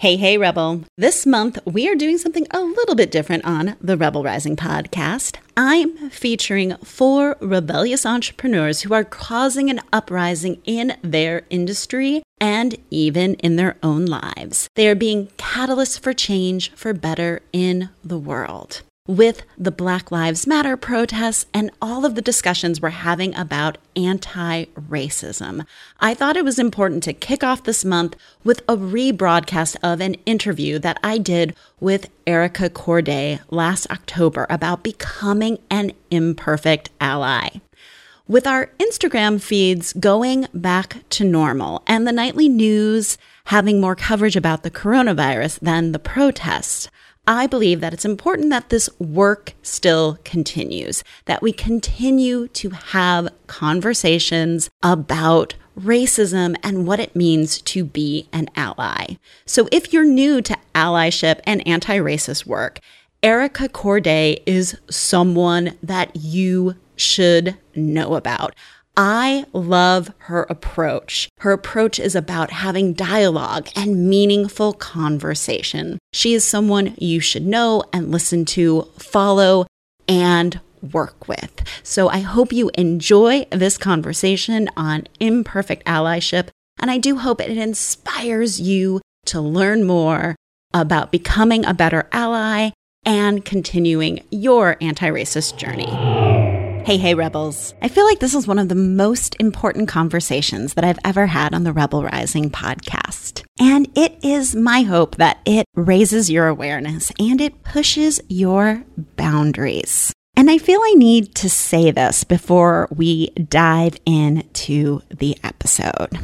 Hey, hey, Rebel. This month, we are doing something a little bit different on the Rebel Rising podcast. I'm featuring four rebellious entrepreneurs who are causing an uprising in their industry and even in their own lives. They are being catalysts for change for better in the world with the Black Lives Matter protests and all of the discussions we're having about anti racism. I thought it was important to kick off this month with a rebroadcast of an interview that I did with Erica Corday last October about becoming an imperfect ally. With our Instagram feeds going back to normal and the nightly news having more coverage about the coronavirus than the protests, I believe that it's important that this work still continues, that we continue to have conversations about racism and what it means to be an ally. So if you're new to allyship and anti racist work, Erica Corday is someone that you should know about. I love her approach. Her approach is about having dialogue and meaningful conversation. She is someone you should know and listen to, follow, and work with. So I hope you enjoy this conversation on imperfect allyship. And I do hope it inspires you to learn more about becoming a better ally and continuing your anti racist journey. Hey, hey, Rebels. I feel like this is one of the most important conversations that I've ever had on the Rebel Rising podcast. And it is my hope that it raises your awareness and it pushes your boundaries. And I feel I need to say this before we dive into the episode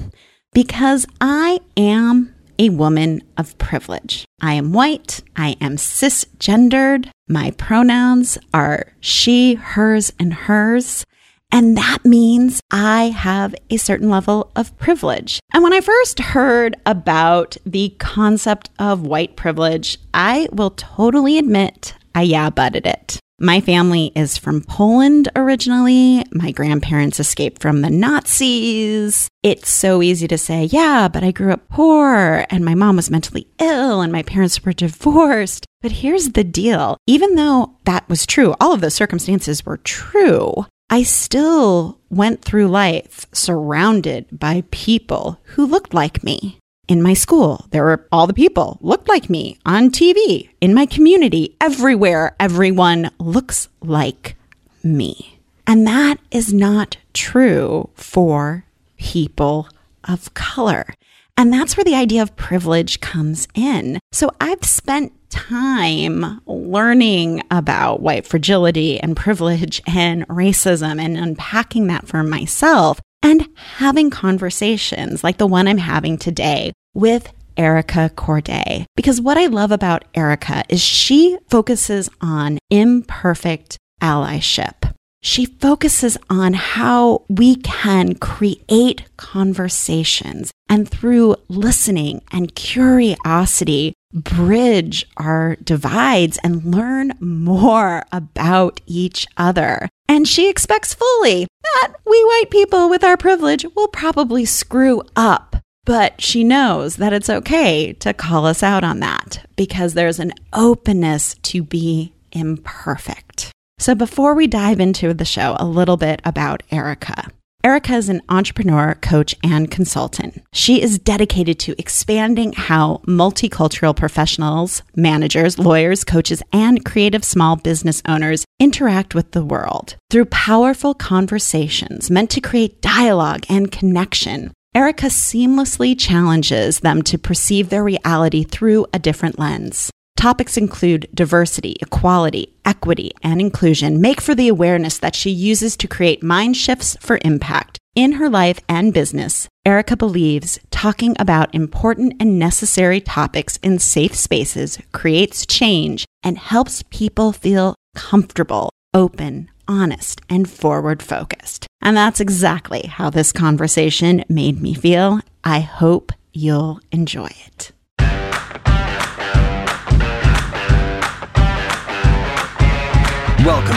because I am a woman of privilege. I am white. I am cisgendered. My pronouns are she, hers, and hers. And that means I have a certain level of privilege. And when I first heard about the concept of white privilege, I will totally admit I yeah butted it. My family is from Poland originally. My grandparents escaped from the Nazis. It's so easy to say, yeah, but I grew up poor and my mom was mentally ill and my parents were divorced. But here's the deal even though that was true, all of those circumstances were true, I still went through life surrounded by people who looked like me in my school. There were all the people looked like me on TV, in my community, everywhere. Everyone looks like me. And that is not true for people of color. And that's where the idea of privilege comes in. So I've spent time learning about white fragility and privilege and racism and unpacking that for myself and having conversations like the one I'm having today with Erica Corday. Because what I love about Erica is she focuses on imperfect allyship. She focuses on how we can create conversations and through listening and curiosity, bridge our divides and learn more about each other. And she expects fully that we white people with our privilege will probably screw up. But she knows that it's okay to call us out on that because there's an openness to be imperfect. So before we dive into the show, a little bit about Erica. Erica is an entrepreneur, coach, and consultant. She is dedicated to expanding how multicultural professionals, managers, lawyers, coaches, and creative small business owners interact with the world. Through powerful conversations meant to create dialogue and connection, Erica seamlessly challenges them to perceive their reality through a different lens. Topics include diversity, equality, equity, and inclusion make for the awareness that she uses to create mind shifts for impact. In her life and business, Erica believes talking about important and necessary topics in safe spaces creates change and helps people feel comfortable, open, honest, and forward focused. And that's exactly how this conversation made me feel. I hope you'll enjoy it.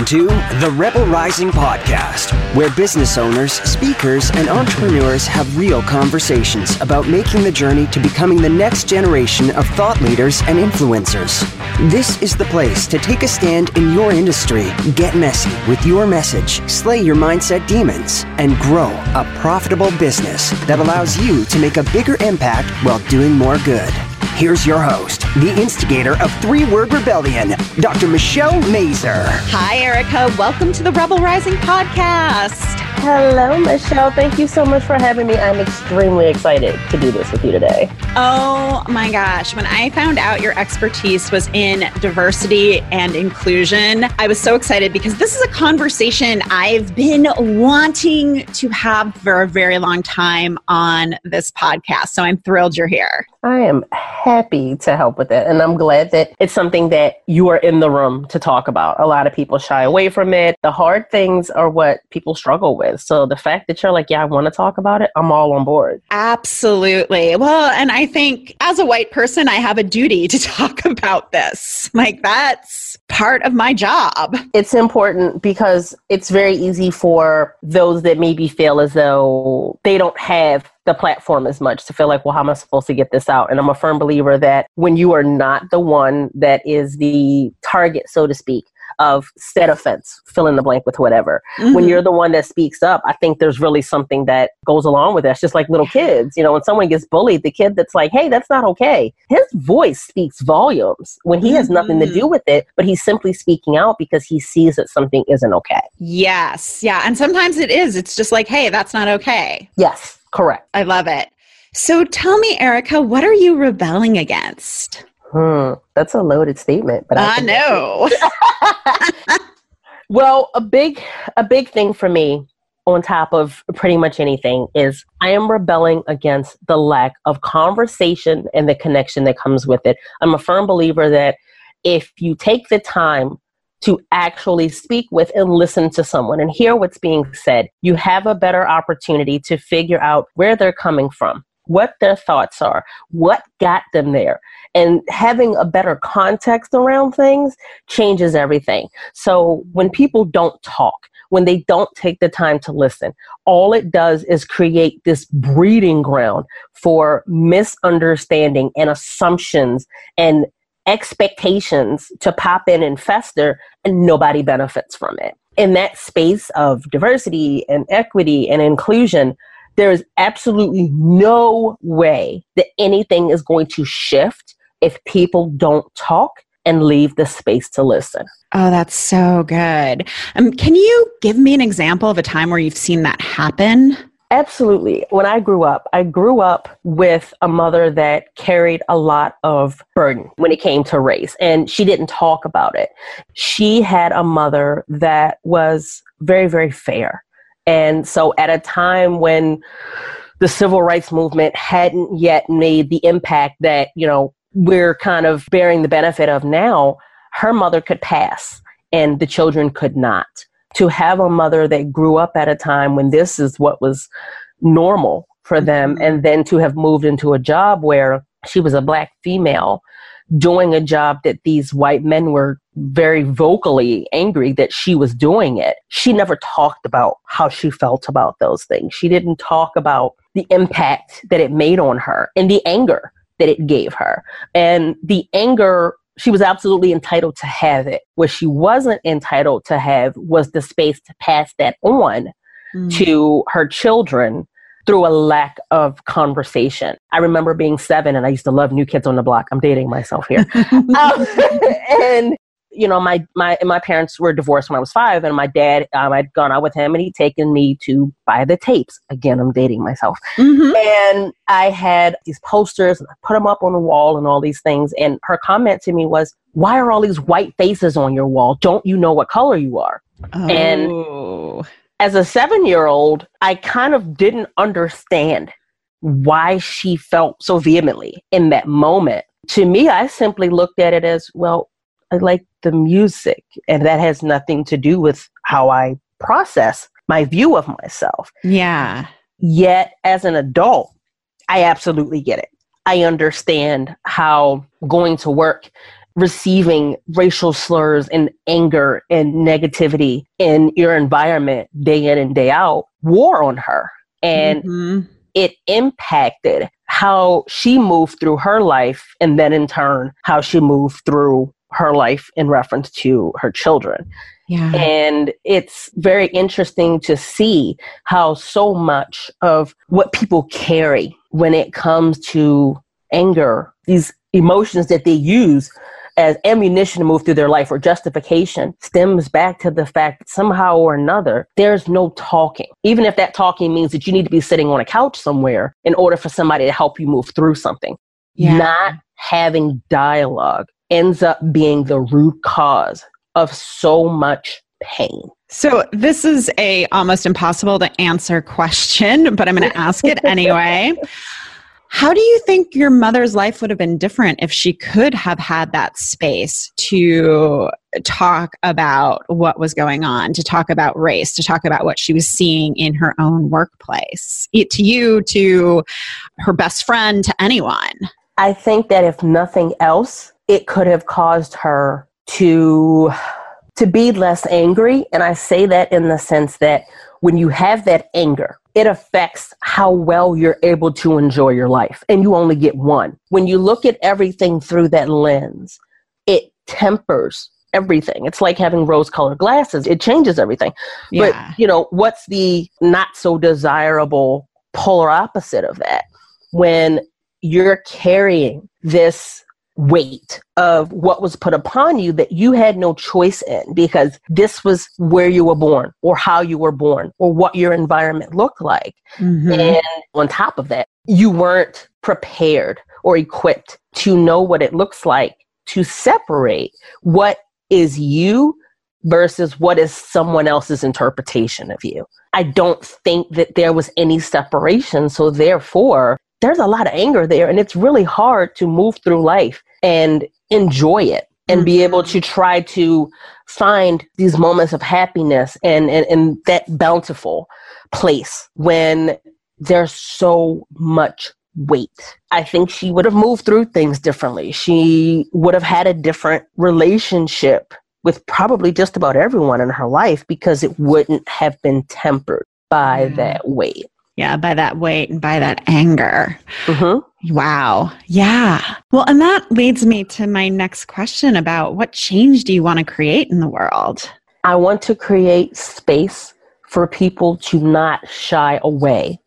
To the Rebel Rising Podcast, where business owners, speakers, and entrepreneurs have real conversations about making the journey to becoming the next generation of thought leaders and influencers. This is the place to take a stand in your industry, get messy with your message, slay your mindset demons, and grow a profitable business that allows you to make a bigger impact while doing more good. Here's your host, the instigator of Three Word Rebellion, Dr. Michelle Mazur. Hi, Erica. Welcome to the Rebel Rising podcast. Hello, Michelle. Thank you so much for having me. I'm extremely excited to do this with you today. Oh my gosh. When I found out your expertise was in diversity and inclusion, I was so excited because this is a conversation I've been wanting to have for a very long time on this podcast. So I'm thrilled you're here. I am happy to help with it. And I'm glad that it's something that you are in the room to talk about. A lot of people shy away from it. The hard things are what people struggle with with. So the fact that you're like, yeah, I want to talk about it, I'm all on board. Absolutely. Well, and I think as a white person, I have a duty to talk about this. Like that's part of my job. It's important because it's very easy for those that maybe feel as though they don't have the platform as much to feel like, well, how am I supposed to get this out? And I'm a firm believer that when you are not the one that is the target, so to speak, of said offense, fill in the blank with whatever. Mm-hmm. When you're the one that speaks up, I think there's really something that goes along with it. It's just like little kids. You know, when someone gets bullied, the kid that's like, hey, that's not okay, his voice speaks volumes when he mm-hmm. has nothing to do mm-hmm. with it, but he's simply speaking out because he sees that something isn't okay. Yes. Yeah. And sometimes it is. It's just like, hey, that's not okay. Yes. Correct. I love it. So tell me, Erica, what are you rebelling against? Hmm, that's a loaded statement, but I, I know. well, a big a big thing for me on top of pretty much anything is I am rebelling against the lack of conversation and the connection that comes with it. I'm a firm believer that if you take the time to actually speak with and listen to someone and hear what's being said, you have a better opportunity to figure out where they're coming from what their thoughts are, what got them there. And having a better context around things changes everything. So when people don't talk, when they don't take the time to listen, all it does is create this breeding ground for misunderstanding and assumptions and expectations to pop in and fester, and nobody benefits from it. In that space of diversity and equity and inclusion, there is absolutely no way that anything is going to shift if people don't talk and leave the space to listen. Oh, that's so good. Um, can you give me an example of a time where you've seen that happen? Absolutely. When I grew up, I grew up with a mother that carried a lot of burden when it came to race, and she didn't talk about it. She had a mother that was very, very fair. And so at a time when the civil rights movement hadn't yet made the impact that, you know, we're kind of bearing the benefit of now, her mother could pass and the children could not. To have a mother that grew up at a time when this is what was normal for them, mm-hmm. and then to have moved into a job where she was a black female doing a job that these white men were very vocally angry that she was doing it. She never talked about how she felt about those things. She didn't talk about the impact that it made on her and the anger that it gave her. And the anger, she was absolutely entitled to have it. What she wasn't entitled to have was the space to pass that on mm. to her children through a lack of conversation. I remember being seven and I used to love New Kids on the Block. I'm dating myself here. um, and you know, my my my parents were divorced when I was five, and my dad, um, I'd gone out with him, and he'd taken me to buy the tapes. Again, I'm dating myself, mm-hmm. and I had these posters, and I put them up on the wall, and all these things. And her comment to me was, "Why are all these white faces on your wall? Don't you know what color you are?" Oh. And as a seven year old, I kind of didn't understand why she felt so vehemently in that moment. To me, I simply looked at it as, well, I like the music, and that has nothing to do with how I process my view of myself. Yeah. Yet, as an adult, I absolutely get it. I understand how going to work receiving racial slurs and anger and negativity in your environment day in and day out wore on her. And mm-hmm. it impacted how she moved through her life and then in turn how she moved through her life in reference to her children. Yeah. And it's very interesting to see how so much of what people carry when it comes to anger, these emotions that they use as ammunition to move through their life or justification stems back to the fact that somehow or another there's no talking. Even if that talking means that you need to be sitting on a couch somewhere in order for somebody to help you move through something. Yeah. Not having dialogue ends up being the root cause of so much pain. So this is a almost impossible to answer question, but I'm going to ask it anyway. How do you think your mother's life would have been different if she could have had that space to talk about what was going on, to talk about race, to talk about what she was seeing in her own workplace? to you, to her best friend, to anyone? I think that if nothing else, it could have caused her to to be less angry and i say that in the sense that when you have that anger it affects how well you're able to enjoy your life and you only get one. When you look at everything through that lens it tempers everything. It's like having rose colored glasses. It changes everything. Yeah. but you know what's the not so desirable polar opposite of that? When you're carrying this weight of what was put upon you that you had no choice in because this was where you were born or how you were born or what your environment looked like. Mm-hmm. And on top of that, you weren't prepared or equipped to know what it looks like to separate what is you versus what is someone else's interpretation of you. I don't think that there was any separation. So therefore, there's a lot of anger there and it's really hard to move through life and enjoy it and be able to mm-hmm. try to find these moments of happiness and, and, and that bountiful place when there's so much weight. I think she would have moved through things differently. She would have had a different relationship with probably just about everyone in her life because it wouldn't have been tempered by mm. that weight. Yeah, by that weight and by that anger. Mm-hmm. Wow. Yeah. Well, and that leads me to my next question about what change do you want to create in the world? I want to create space for people to not shy away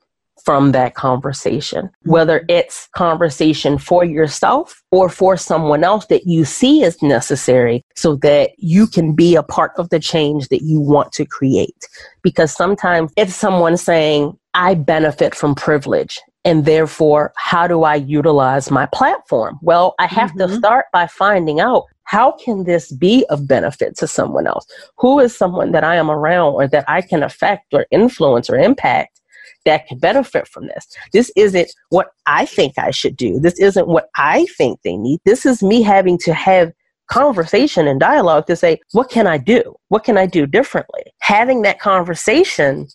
from that conversation, whether mm-hmm. it's conversation for yourself or for someone else that you see as necessary so that you can be a part of the change that you want to create. Because sometimes it's someone saying, I benefit from privilege. And therefore, how do I utilize my platform? Well, I have mm-hmm. to start by finding out how can this be of benefit to someone else? Who is someone that I am around or that I can affect or influence or impact that can benefit from this. This isn't what I think I should do. This isn't what I think they need. This is me having to have conversation and dialogue to say, what can I do? What can I do differently? Having that conversation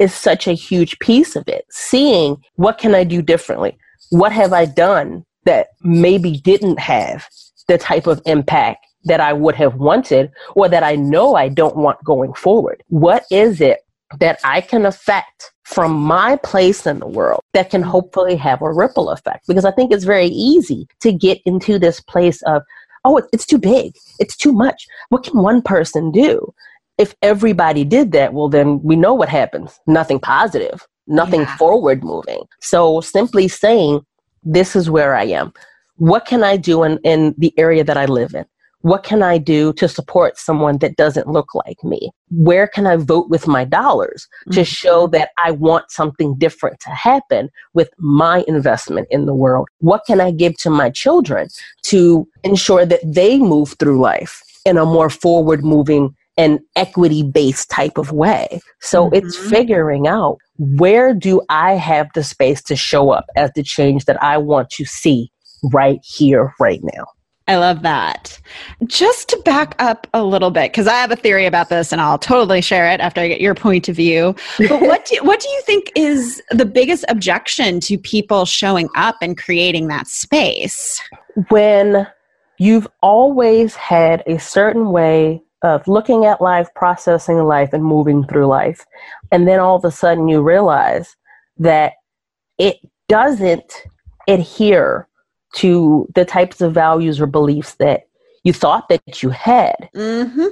is such a huge piece of it. Seeing what can I do differently? What have I done that maybe didn't have the type of impact that I would have wanted or that I know I don't want going forward? What is it that I can affect from my place in the world that can hopefully have a ripple effect. Because I think it's very easy to get into this place of, oh, it's too big, it's too much. What can one person do? If everybody did that, well, then we know what happens nothing positive, nothing yeah. forward moving. So simply saying, this is where I am. What can I do in, in the area that I live in? What can I do to support someone that doesn't look like me? Where can I vote with my dollars to mm-hmm. show that I want something different to happen with my investment in the world? What can I give to my children to ensure that they move through life in a more forward moving and equity based type of way? So mm-hmm. it's figuring out where do I have the space to show up as the change that I want to see right here, right now. I love that. Just to back up a little bit, because I have a theory about this and I'll totally share it after I get your point of view. But what do, what do you think is the biggest objection to people showing up and creating that space? When you've always had a certain way of looking at life, processing life, and moving through life. And then all of a sudden you realize that it doesn't adhere to the types of values or beliefs that you thought that you had. Mm-hmm.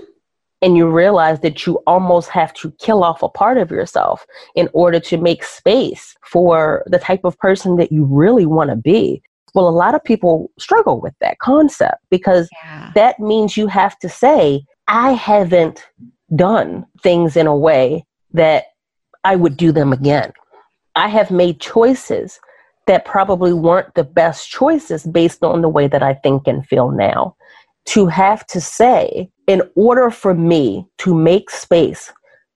And you realize that you almost have to kill off a part of yourself in order to make space for the type of person that you really want to be. Well, a lot of people struggle with that concept because Yeah. that means you have to say, I haven't done things in a way that I would do them again. I have made choices that probably weren't the best choices based on the way that I think and feel now. To have to say, in order for me to make space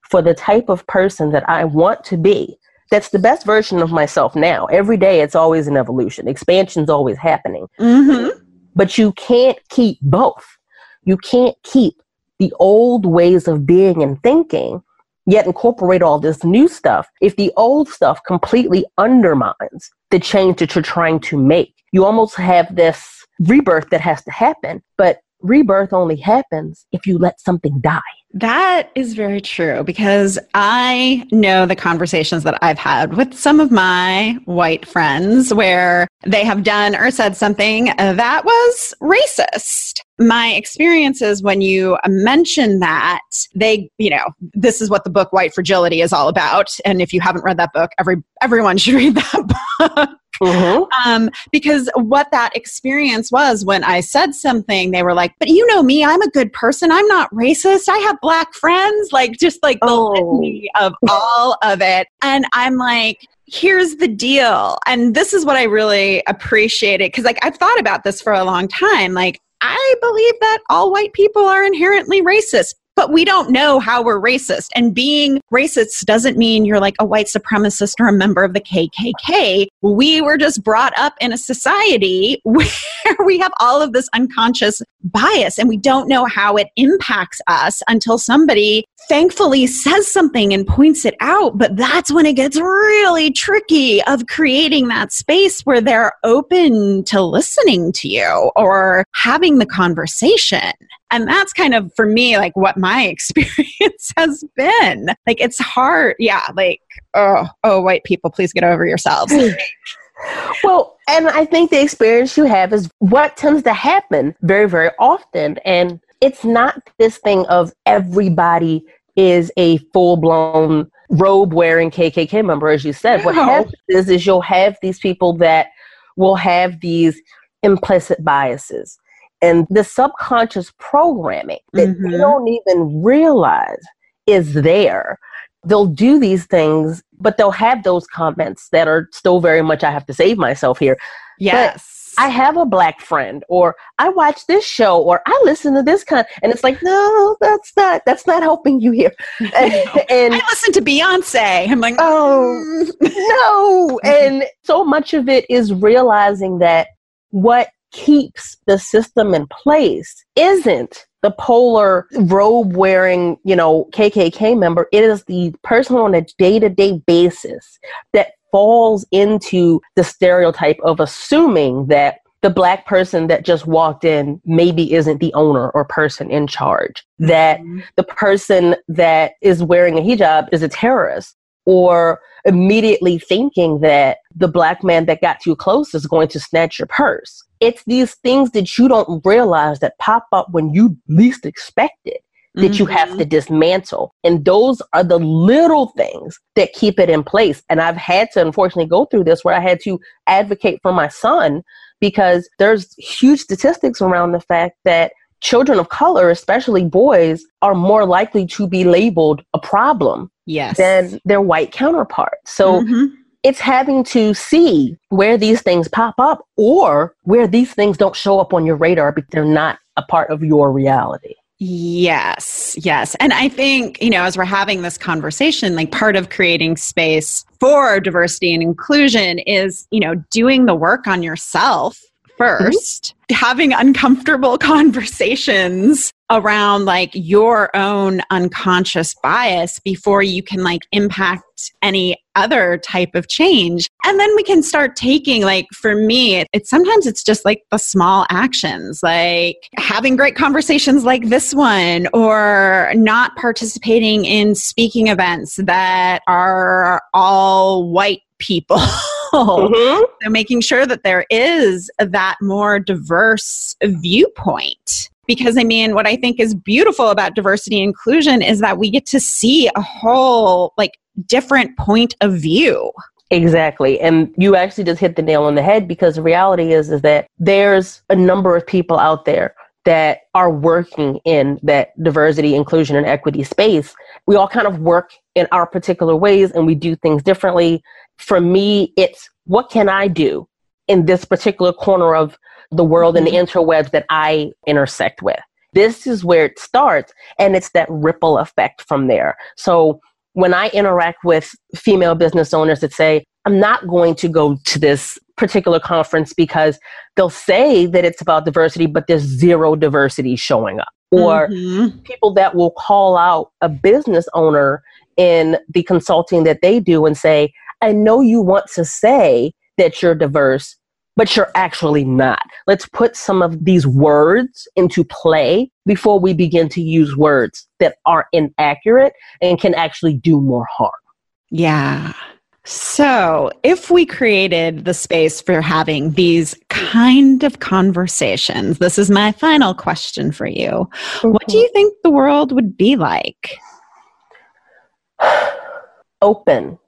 for the type of person that I want to be, that's the best version of myself now. Every day it's always an evolution, expansion's always happening Mm-hmm. but you can't keep both. You can't keep the old ways of being and thinking, yet incorporate all this new stuff. If the old stuff completely undermines the change that you're trying to make, you almost have this rebirth that has to happen. But rebirth only happens if you let something die. That is very true because I know the conversations that I've had with some of my white friends where they have done or said something that was racist. My experience is when you mention that, they, you know, this is what the book White Fragility is all about. And if you haven't read that book, every everyone should read that book um, because what that experience was when I said something, they were like, "But you know me, I'm a good person. I'm not racist. I have black friends." Like just like the Oh. litany of all of it, and I'm like. Here's the deal. And this is what I really appreciate it because, like, I've thought about this for a long time. Like, I believe that all white people are inherently racist, but we don't know how we're racist. And being racist doesn't mean you're like a white supremacist or a member of the KKK. We were just brought up in a society where we have all of this unconscious bias and we don't know how it impacts us until somebody thankfully says something and points it out. But that's when it gets really tricky of creating that space where they're open to listening to you or having the conversation. And that's kind of for me, like what my experience has been. Like it's hard. Yeah. Like, oh, oh, white people, please get over yourselves. Well, and I think the experience you have is what tends to happen very, very often. And it's not this thing of everybody is a full blown robe wearing KKK member, as you said. What happens is, is you'll have these people that will have these implicit biases and the subconscious programming that Mhm. they don't even realize is there. They'll do these things, but they'll have those comments that are still very much, I have to save myself here. yes. I have a black friend, or I watch this show, or I listen to this kind, and it's like, no, that's not, that's not helping you here. And, and I listen to Beyonce. I'm like, Oh. no, and so much of it is realizing that what keeps the system in place isn't the polar robe wearing, you know, KKK member. It is the person on a day to day basis that falls into the stereotype of assuming that the black person that just walked in maybe isn't the owner or person in charge, that mm-hmm. the person that is wearing a hijab is a terrorist, or immediately thinking that the black man that got too close is going to snatch your purse. It's these things that you don't realize that pop up when you least expect it that you have mm-hmm. to dismantle. And those are the little things that keep it in place. And I've had to unfortunately go through this where I had to advocate for my son because there's huge statistics around the fact that children of color, especially boys, are more likely to be labeled a problem yes. than their white counterparts. So Mhm. it's having to see where these things pop up or where these things don't show up on your radar because they're not a part of your reality. Yes, yes. And I think, you know, as we're having this conversation, like part of creating space for diversity and inclusion is, you know, doing the work on yourself 1st having uncomfortable conversations around like your own unconscious bias before you can like impact any other type of change. And then we can start taking like for me it's sometimes it's just like the small actions like having great conversations like this one or not participating in speaking events that are all white people. Mm-hmm. so making sure that there is that more diverse viewpoint because I mean, what I think is beautiful about diversity and inclusion is that we get to see a whole, like, different point of view. Exactly. And you actually just hit the nail on the head because the reality is is that there's a number of people out there that are working in that diversity, inclusion, and equity space. We all kind of work in our particular ways and we do things differently. For me, it's what can I do in this particular corner of the world and the mm-hmm. interwebs that I intersect with. This is where it starts, and it's that ripple effect from there. So when I interact with female business owners that say, I'm not going to go to this particular conference because they'll say that it's about diversity, but there's zero diversity showing up. Or mm-hmm. people that will call out a business owner in the consulting that they do and say, I know you want to say that you're diverse, but you're actually not. Let's put some of these words into play before we begin to use words that are inaccurate and can actually do more harm. Yeah. So, if we created the space for having these kind of conversations, this is my final question for you. Mm-hmm. What do you think the world would be like? Open,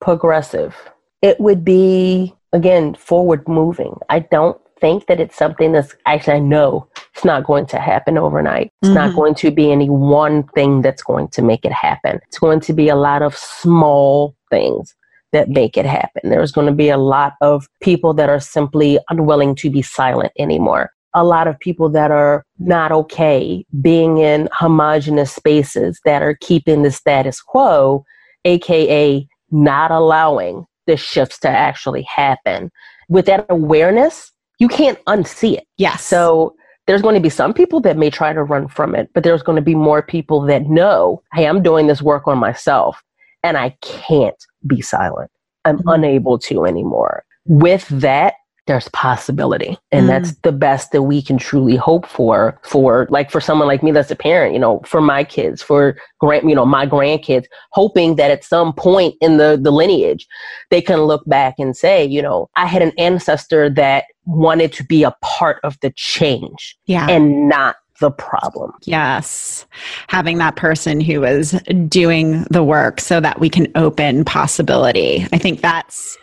progressive. It would be again, forward moving. I don't think that it's something that's actually, I know it's not going to happen overnight. It's mm-hmm. not going to be any one thing that's going to make it happen. It's going to be a lot of small things that make it happen. There's going to be a lot of people that are simply unwilling to be silent anymore. A lot of people that are not okay being in homogenous spaces that are keeping the status quo, aka not allowing the shifts to actually happen. With that awareness, you can't unsee it. Yeah. So there's going to be some people that may try to run from it, but there's going to be more people that know, hey, I'm doing this work on myself and I can't be silent. I'm mm-hmm. unable to anymore. With that, there's possibility and mm. that's the best that we can truly hope for for like for someone like me that's a parent you know for my kids for grand you know my grandkids hoping that at some point in the the lineage they can look back and say you know i had an ancestor that wanted to be a part of the change yeah and not the problem. Yes. Having that person who is doing the work so that we can open possibility. I think that's,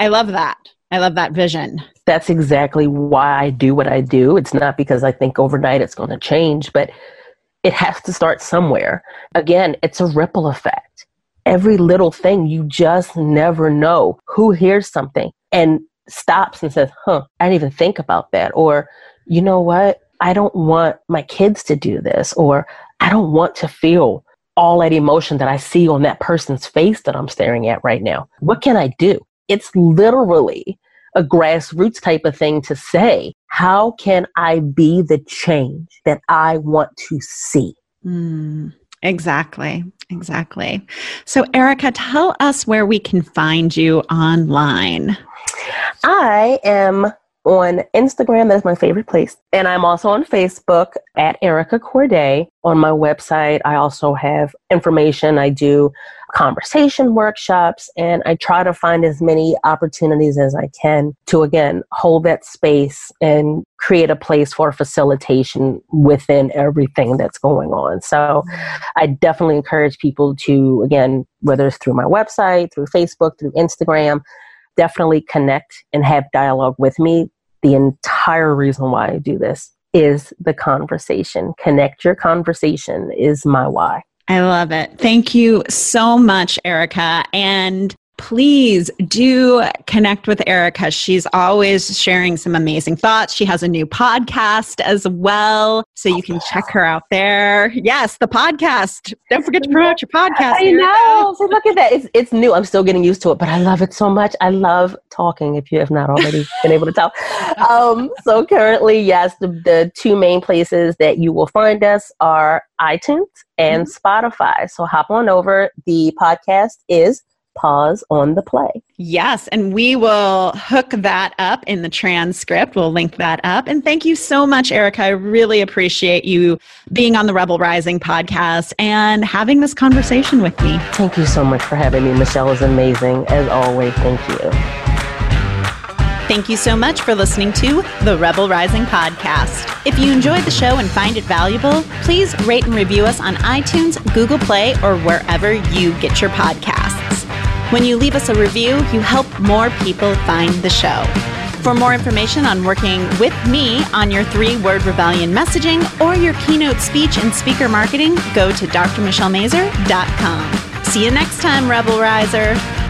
I love that. I love that vision. That's exactly why I do what I do. It's not because I think overnight it's going to change, but it has to start somewhere. Again, it's a ripple effect. Every little thing, you just never know who hears something and stops and says, huh, I didn't even think about that. Or, you know what? I don't want my kids to do this. Or, I don't want to feel all that emotion that I see on that person's face that I'm staring at right now. What can I do? It's literally a grassroots type of thing to say, how can I be the change that I want to see? Mm, exactly. Exactly. So, Erica, tell us where we can find you online. I am on Instagram. That is my favorite place. And I'm also on Facebook at Erica Corday. On my website, I also have information. I do conversation workshops and I try to find as many opportunities as I can to again hold that space and create a place for facilitation within everything that's going on. So mm-hmm. I definitely encourage people to again whether it's through my website, through Facebook, through Instagram, definitely connect and have dialogue with me. The entire reason why I do this is the conversation. Connect your conversation is my why. I love it. Thank you so much, Erica. And please do connect with Erica. She's always sharing some amazing thoughts. She has a new podcast as well. So you can check her out there. Yes, the podcast. Don't forget to promote your podcast. I know. So look at that. It's, it's new. I'm still getting used to it, but I love it so much. I love talking if you have not already been able to tell. Um, so currently, yes, the, the two main places that you will find us are iTunes and mm-hmm. Spotify. So hop on over. The podcast is pause on the play. Yes, and we will hook that up in the transcript. We'll link that up. And thank you so much, Erica. I really appreciate you being on the Rebel Rising podcast and having this conversation with me. Thank you so much for having me. Michelle is amazing. As always, thank you. Thank you so much for listening to the Rebel Rising podcast. If you enjoyed the show and find it valuable, please rate and review us on iTunes, Google Play, or wherever you get your podcasts. When you leave us a review, you help more people find the show. For more information on working with me on your three word rebellion messaging or your keynote speech and speaker marketing, go to drmichellemazur.com. See you next time, Rebel Riser.